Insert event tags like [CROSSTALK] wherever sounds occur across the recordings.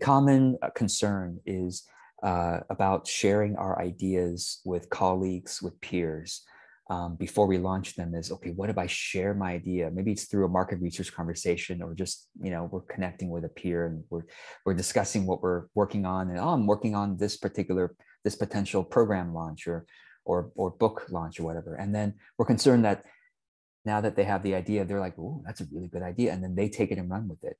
common uh, concern is uh, about sharing our ideas with colleagues, with peers. Um, before we launch them is okay what if i share my idea? Maybe it's through a market research conversation or just you know we're connecting with a peer and we're we're discussing what we're working on and oh i'm working on this particular this potential program launch or or or book launch or whatever. And then we're concerned that now that they have the idea they're like oh that's a really good idea. And then they take it and run with it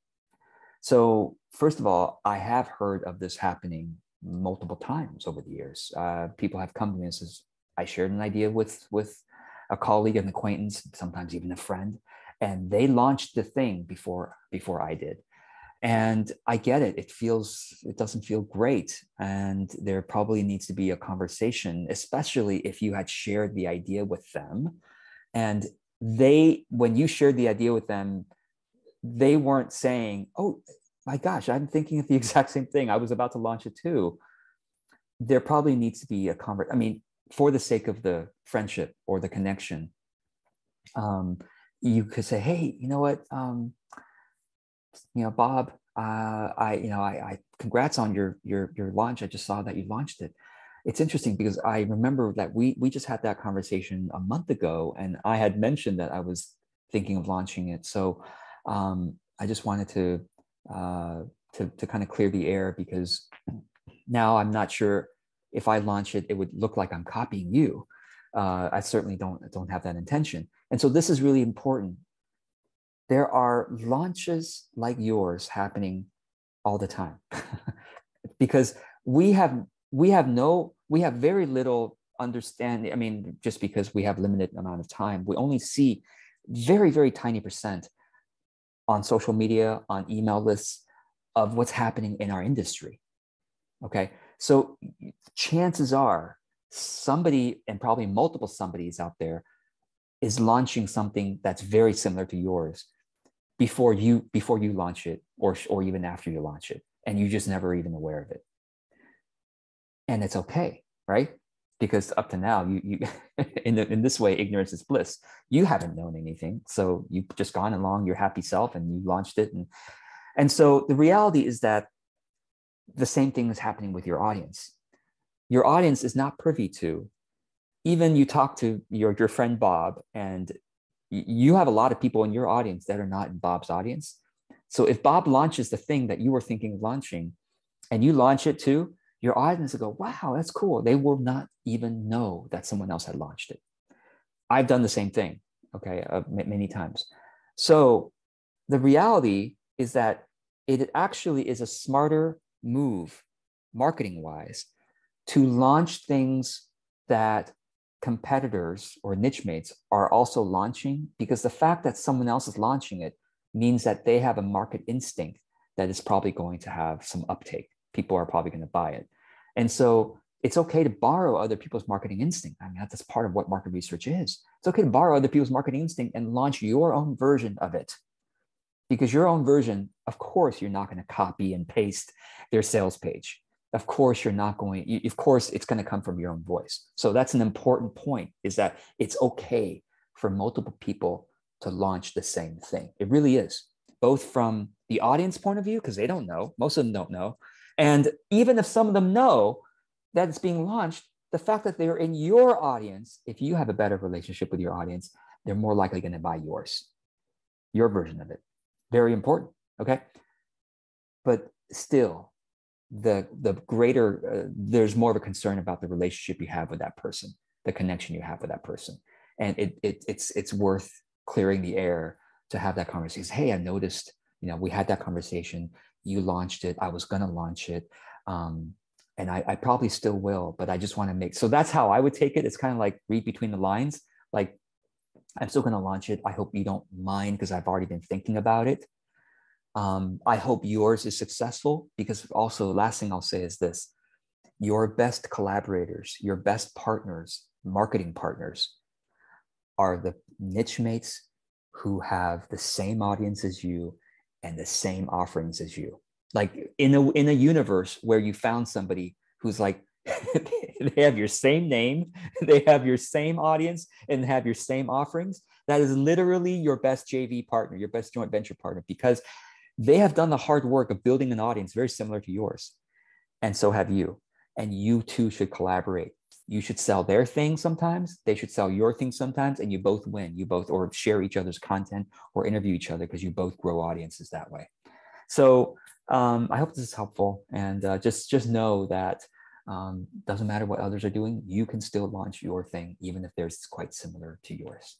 so first of all i have heard of this happening multiple times over the years. Uh, people have come to me and says, I shared an idea with with a colleague, an acquaintance, sometimes even a friend, and they launched the thing before before I did. And I get it. It feels it doesn't feel great, and there probably needs to be a conversation, especially if you had shared the idea with them, and they when you shared the idea with them, they weren't saying, "Oh, my gosh, I'm thinking of the [LAUGHS] exact same thing. I was about to launch it too. There probably needs to be a convert. I mean, for the sake of the friendship or the connection, um, you could say, "Hey, you know what? Um, you know, Bob, uh, I, you know, I, I, congrats on your your your launch. I just saw that you launched it. It's interesting because I remember that we we just had that conversation a month ago, and I had mentioned that I was thinking of launching it. So um, I just wanted to uh, to, to kind of clear the air because now I'm not sure if I launch it, it would look like I'm copying you. Uh, I certainly don't, don't have that intention. And so this is really important. There are launches like yours happening all the time [LAUGHS] because we have we have no we have very little understanding i mean just because we have limited amount of time we only see very very tiny percent on social media, on email lists of what's happening in our industry. Okay. So chances are somebody, and probably multiple somebodies out there, is launching something that's very similar to yours before you before you launch it or or even after you launch it and you just never even aware of it and it's okay right because up to now you you [LAUGHS] in the, in this way ignorance is bliss. You haven't known anything. So you've just gone along your happy self and you launched it. And and so the reality is that the same thing is happening with your audience. Your audience is not privy to even you talk to your your friend bob and you have a lot of people in your audience that are not in bob's audience. So if bob launches the thing that you were thinking of launching and you launch it too your audience will go, wow, that's cool. They will not even know that someone else had launched it. I've done the same thing, okay, uh, many times. So the reality is that it actually is a smarter move, marketing wise, to launch things that competitors or niche mates are also launching because the fact that someone else is launching it means that they have a market instinct that is probably going to have some uptake people are probably going to buy it. And so it's okay to borrow other people's marketing instinct. I mean, that's part of what market research is. It's okay to borrow other people's marketing instinct and launch your own version of it. Because your own version, of course, you're not going to copy and paste their sales page. Of course, you're not going, you, of course, it's going to come from your own voice. So that's an important point is that it's okay for multiple people to launch the same thing. It really is, both from the audience point of view, because they don't know, most of them don't know, and even if some of them know that it's being launched, the fact that they're in your audience, if you have a better relationship with your audience, they're more likely going to buy yours, your version of it. Very important. Okay. But still, the the greater uh, there's more of a concern about the relationship you have with that person, the connection you have with that person, and it, it it's it's worth clearing the air to have that conversation. Hey, I noticed, you know, we had that conversation you launched it. I was going to launch it. Um, and I, I, probably still will, but I just want to make, so that's how I would take it. It's kind of like read between the lines. Like I'm still going to launch it. I hope you don't mind because I've already been thinking about it. Um, I hope yours is successful because also last thing I'll say is this, your best collaborators, your best partners, marketing partners are the niche mates who have the same audience as you and the same offerings as you like in a in a universe where you found somebody who's like [LAUGHS] they have your same name [LAUGHS] they have your same audience and have your same offerings that is literally your best jv partner your best joint venture partner because they have done the hard work of building an audience very similar to yours. And so have you. And you too should collaborate. You should sell their thing sometimes. They should sell your thing sometimes. And you both win. You both or share each other's content or interview each other because you both grow audiences that way. So um, I hope this is helpful. And uh, just just know that um, doesn't matter what others are doing, you can still launch your thing, even if theirs is quite similar to yours.